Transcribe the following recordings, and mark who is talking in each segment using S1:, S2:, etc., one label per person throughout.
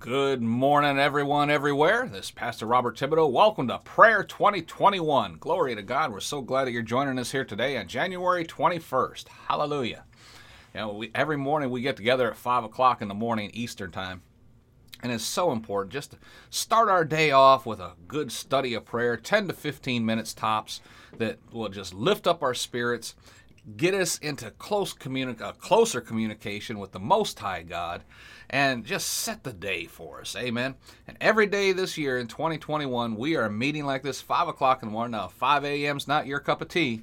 S1: Good morning, everyone, everywhere. This is Pastor Robert Thibodeau. Welcome to Prayer 2021. Glory to God. We're so glad that you're joining us here today on January 21st. Hallelujah. You know, we, every morning we get together at 5 o'clock in the morning Eastern Time. And it's so important just to start our day off with a good study of prayer, 10 to 15 minutes tops, that will just lift up our spirits, get us into close communi- uh, closer communication with the Most High God, and just set the day for us. Amen. And every day this year in 2021, we are meeting like this 5 o'clock in the morning. Now, 5 a.m. is not your cup of tea.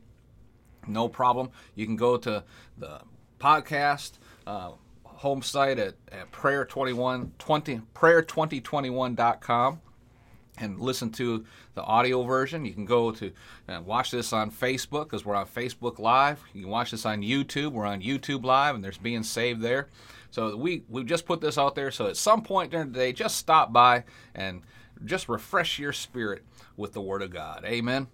S1: No problem. You can go to the podcast. Uh, home site at, at prayer 21 20 prayer2021.com and listen to the audio version. You can go to uh, watch this on Facebook because we're on Facebook Live. You can watch this on YouTube. We're on YouTube Live, and there's being saved there. So we we just put this out there. So at some point during the day, just stop by and just refresh your spirit with the Word of God. Amen.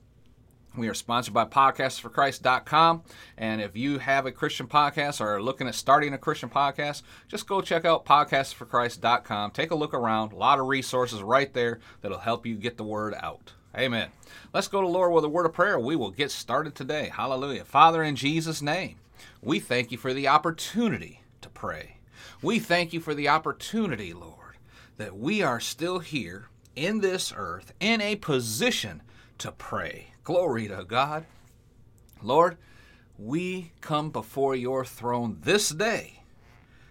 S1: We are sponsored by PodcastsForChrist.com. And if you have a Christian podcast or are looking at starting a Christian podcast, just go check out PodcastsForChrist.com. Take a look around. A lot of resources right there that'll help you get the word out. Amen. Let's go to Lord with a word of prayer. We will get started today. Hallelujah. Father, in Jesus' name, we thank you for the opportunity to pray. We thank you for the opportunity, Lord, that we are still here in this earth in a position to pray. Glory to God. Lord, we come before your throne this day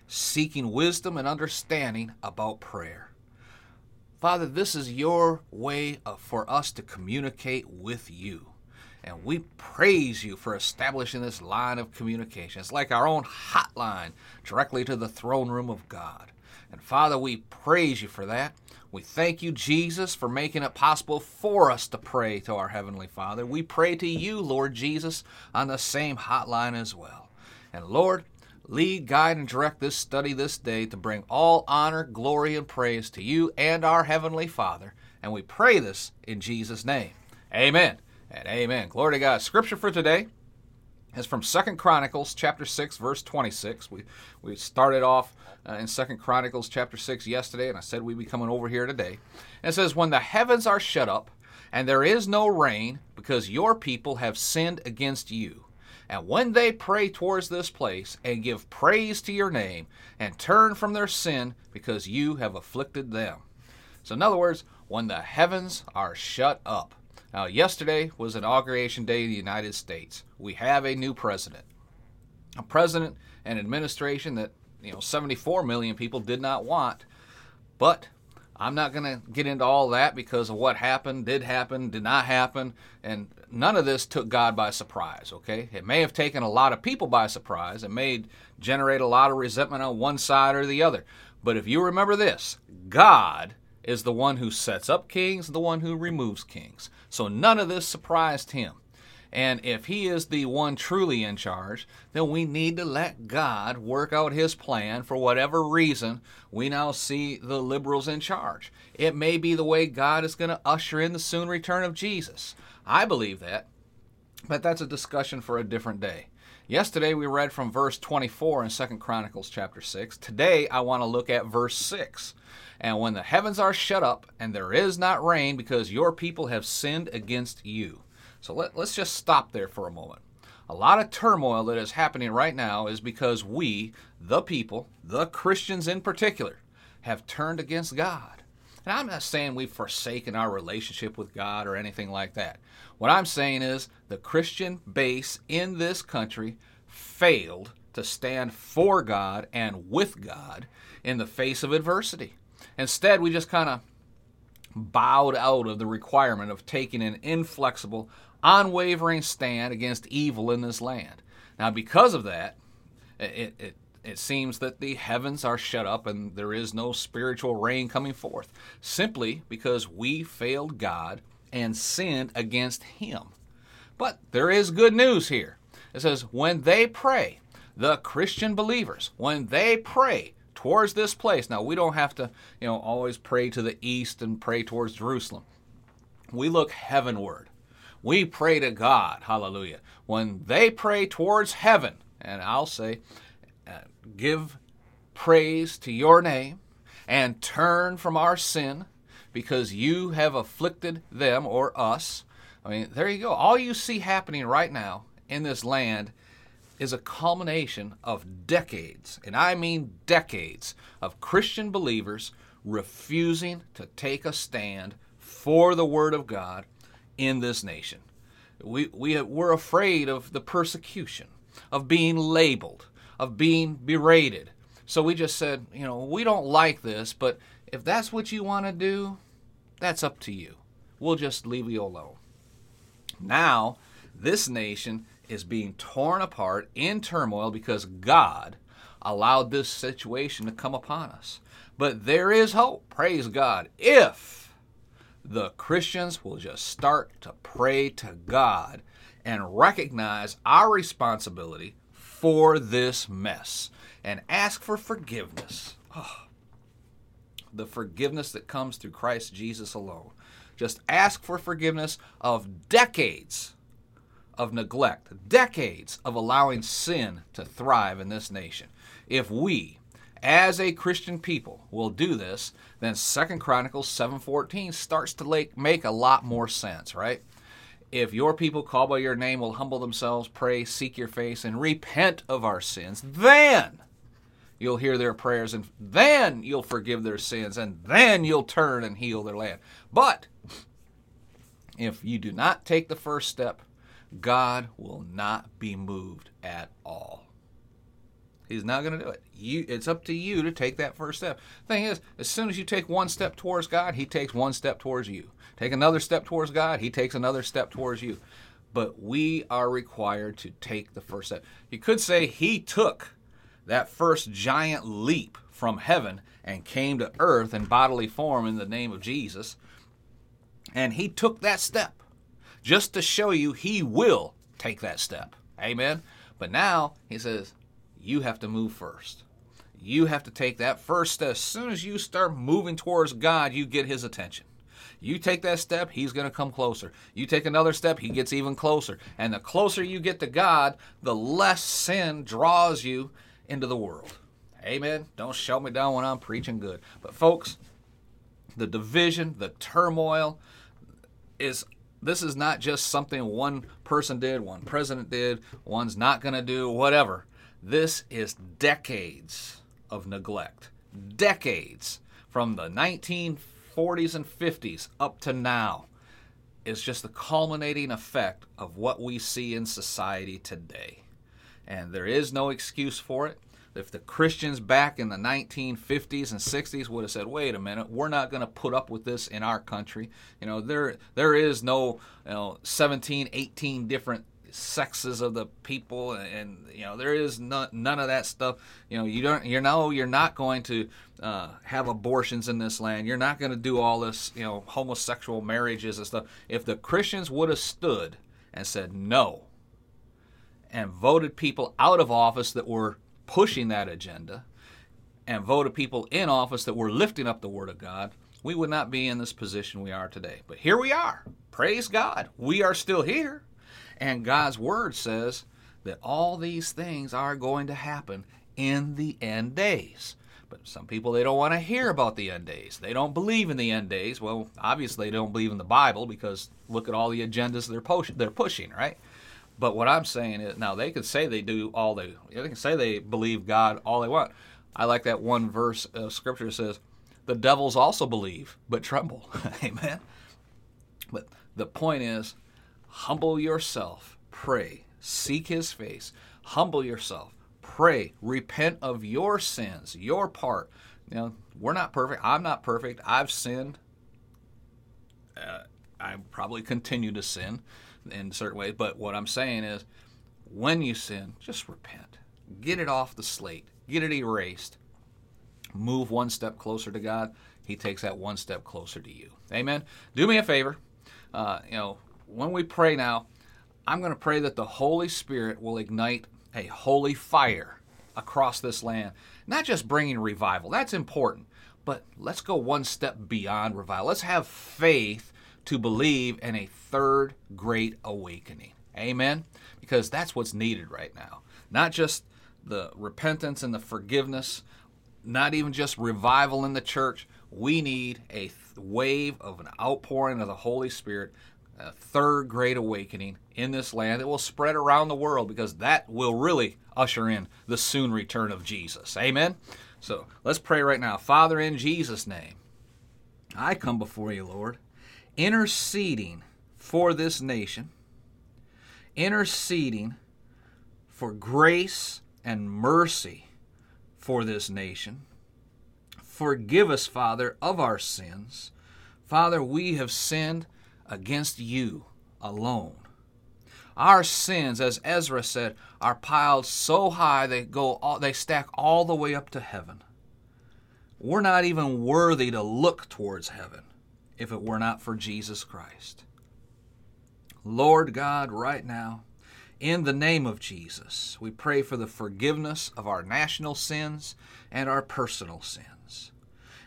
S1: seeking wisdom and understanding about prayer. Father, this is your way for us to communicate with you. And we praise you for establishing this line of communication. It's like our own hotline directly to the throne room of God. And Father, we praise you for that. We thank you, Jesus, for making it possible for us to pray to our Heavenly Father. We pray to you, Lord Jesus, on the same hotline as well. And Lord, lead, guide, and direct this study this day to bring all honor, glory, and praise to you and our Heavenly Father. And we pray this in Jesus' name. Amen and amen. Glory to God. Scripture for today is from Second Chronicles chapter 6 verse 26. We we started off uh, in Second Chronicles chapter 6 yesterday and I said we'd be coming over here today. And it says when the heavens are shut up and there is no rain because your people have sinned against you. And when they pray towards this place and give praise to your name and turn from their sin because you have afflicted them. So in other words, when the heavens are shut up. Now, yesterday was Inauguration Day in the United States. We have a new president. A president and administration that, you know, 74 million people did not want. But I'm not going to get into all that because of what happened, did happen, did not happen, and none of this took God by surprise, okay? It may have taken a lot of people by surprise. It may generate a lot of resentment on one side or the other. But if you remember this, God is the one who sets up kings, the one who removes kings. So none of this surprised him. And if he is the one truly in charge, then we need to let God work out his plan for whatever reason we now see the liberals in charge. It may be the way God is going to usher in the soon return of Jesus. I believe that, but that's a discussion for a different day. Yesterday we read from verse 24 in 2 Chronicles chapter 6. Today I want to look at verse 6. And when the heavens are shut up and there is not rain because your people have sinned against you. So let, us just stop there for a moment. A lot of turmoil that is happening right now is because we, the people, the Christians in particular, have turned against God. And I'm not saying we've forsaken our relationship with God or anything like that. What I'm saying is the Christian base in this country failed to stand for God and with God in the face of adversity. Instead, we just kind of bowed out of the requirement of taking an inflexible, unwavering stand against evil in this land. Now, because of that, it, it, it seems that the heavens are shut up and there is no spiritual rain coming forth, simply because we failed God and sinned against Him. But there is good news here. It says, when they pray, the Christian believers, when they pray, towards this place. Now, we don't have to, you know, always pray to the east and pray towards Jerusalem. We look heavenward. We pray to God. Hallelujah. When they pray towards heaven, and I'll say, Uh, give praise to your name and turn from our sin because you have afflicted them or us. I mean, there you go. All you see happening right now in this land is a culmination of decades, and I mean decades, of Christian believers refusing to take a stand for the Word of God in this nation. We, we, we're afraid of the persecution, of being labeled, of being berated. So we just said, you know, we don't like this, but if that's what you want to do, that's up to you. We'll just leave you alone. Now, this nation is being torn apart in turmoil because God allowed this situation to come upon us. But there is hope, praise God, if the Christians will just start to pray to God and recognize our responsibility for this mess and ask for forgiveness. Oh, the forgiveness that comes through Christ Jesus alone. Just ask for forgiveness of decades of neglect, decades of allowing sin to thrive in this nation. If we, as a Christian people, will do this, then Second Chronicles 7:14 starts to make a lot more sense, right? If your people called by your name will humble themselves, pray, seek your face, and repent of our sins, then you'll hear their prayers, and then you'll forgive their sins, and then you'll turn and heal their land. But if you do not take the first step, God will not be moved at all. He's not going to do it. You, it's up to you to take that first step. Thing is, as soon as you take one step towards God, He takes one step towards you. Take another step towards God, He takes another step towards you. But we are required to take the first step. You could say He took that first giant leap from heaven and came to earth in bodily form in the name of Jesus. And He took that step just to show you he will take that step. Amen. But now he says, you have to move first. You have to take that first step. As soon as you start moving towards God, you get his attention. You take that step, he's going to come closer. You take another step, he gets even closer. And the closer you get to God, the less sin draws you into the world. Amen. Don't shut me down when I'm preaching good. But, folks, the division, the turmoil is this is not just something one person did, one president did, one's not going to do, whatever. This is decades of neglect. Decades from the 1940s and 50s up to now is just the culminating effect of what we see in society today. And there is no excuse for it if the Christians back in the 1950s and 60s would have said, "Wait a minute, we're not going to put up with this in our country," you know, there there is no, you know, 17, 18 different sexes of the people and, and you know there is none, of that stuff you know you don't you know you're not going to uh, have abortions in this land you're not going to do all this you know homosexual marriages and stuff if the christians would have stood and said no and voted people out of office that were pushing that agenda and voted people in office that were lifting up the Word of God, we would not be in this position we are today. But here we are. Praise God. We are still here. And God's Word says that all these things are going to happen in the end days. But some people, they don't want to hear about the end days. They don't believe in the end days. Well, obviously, they don't believe in the Bible because look at all the agendas they're, push- they're pushing, right? But what I'm saying is, now they can say they do all they, they can say they believe God all they want. I like that one verse of scripture that says, "The devils also believe, but tremble." Amen. But the point is, humble yourself, pray, seek His face, humble yourself, pray, repent of your sins, your part. Know, we're not perfect. I'm not perfect. I've sinned. Uh, I probably continue to sin in certain ways. But what I'm saying is, when you sin, just repent. Get it off the slate. Get it erased. Move one step closer to God. He takes that one step closer to you. Amen. Do me a favor. Uh, you know, when we pray now, I'm going to pray that the Holy Spirit will ignite a holy fire across this land. Not just bringing revival, that's important, but let's go one step beyond revival. Let's have faith to believe in a third great awakening. Amen? Because that's what's needed right now. Not just the repentance and the forgiveness not even just revival in the church. We need a wave of an outpouring of the Holy Spirit, a third great awakening in this land that will spread around the world because that will really usher in the soon return of Jesus. Amen. So let's pray right now. Father, in Jesus' name, I come before you, Lord, interceding for this nation, interceding for grace and mercy for this nation. Forgive us, Father, of our sins. Father, we have sinned against you alone. Our sins, as Ezra said, are piled so high they go all, they stack all the way up to heaven. We're not even worthy to look towards heaven if it were not for Jesus Christ. Lord God, right now, in the name of Jesus, we pray for the forgiveness of our national sins and our personal sins.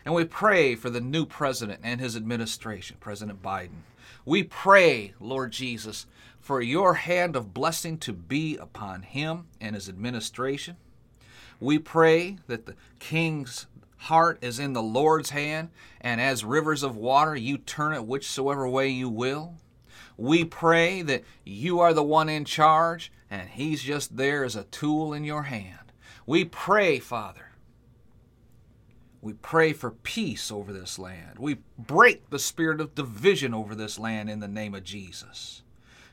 S1: And we pray for the new president and his administration, President Biden. We pray, Lord Jesus, for your hand of blessing to be upon him and his administration. We pray that the king's heart is in the Lord's hand, and as rivers of water, you turn it whichsoever way you will. We pray that you are the one in charge, and he's just there as a tool in your hand. We pray, Father. We pray for peace over this land. We break the spirit of division over this land in the name of Jesus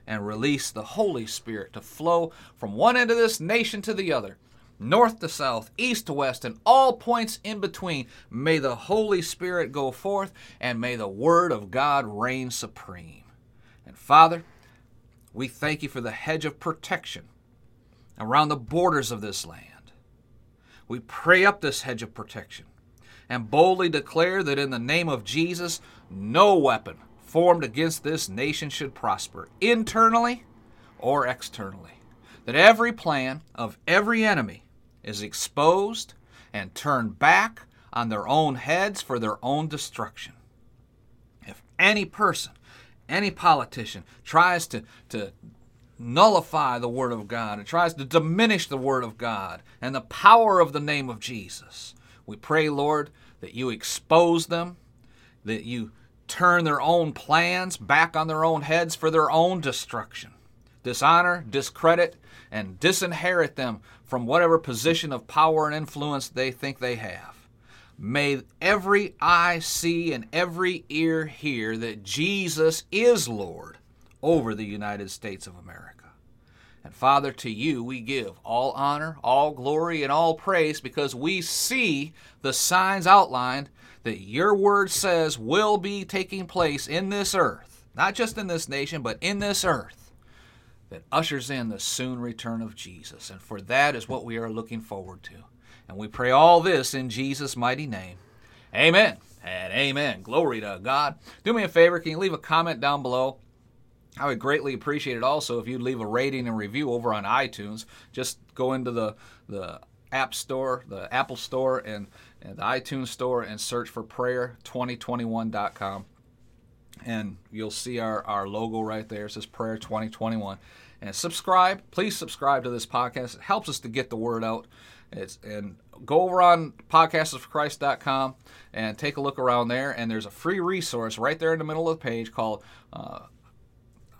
S1: and release the Holy Spirit to flow from one end of this nation to the other, north to south, east to west, and all points in between. May the Holy Spirit go forth, and may the Word of God reign supreme. And Father, we thank you for the hedge of protection around the borders of this land. We pray up this hedge of protection and boldly declare that in the name of Jesus, no weapon formed against this nation should prosper, internally or externally. That every plan of every enemy is exposed and turned back on their own heads for their own destruction. If any person, any politician tries to, to nullify the Word of God and tries to diminish the Word of God and the power of the name of Jesus, we pray, Lord, that you expose them, that you turn their own plans back on their own heads for their own destruction. Dishonor, discredit, and disinherit them from whatever position of power and influence they think they have. May every eye see and every ear hear that Jesus is Lord over the United States of America. And Father, to you we give all honor, all glory, and all praise because we see the signs outlined that your word says will be taking place in this earth, not just in this nation, but in this earth, that ushers in the soon return of Jesus. And for that is what we are looking forward to. And we pray all this in Jesus' mighty name. Amen and amen. Glory to God. Do me a favor, can you leave a comment down below? I would greatly appreciate it also if you'd leave a rating and review over on iTunes. Just go into the, the App Store, the Apple Store, and, and the iTunes Store and search for prayer2021.com. And you'll see our, our logo right there. It says Prayer 2021. And subscribe. Please subscribe to this podcast. It helps us to get the word out. It's, and go over on podcastsforchrist.com and take a look around there. And there's a free resource right there in the middle of the page called uh,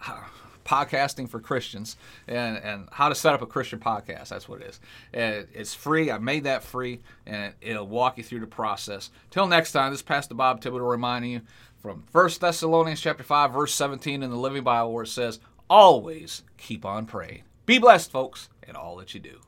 S1: podcasting for Christians and, and how to set up a Christian podcast. That's what it is. It's free. I made that free, and it'll walk you through the process. Till next time, this is Pastor Bob Thibodeau reminding you from 1 Thessalonians chapter 5, verse 17 in the Living Bible, where it says, Always keep on praying. Be blessed, folks, in all that you do.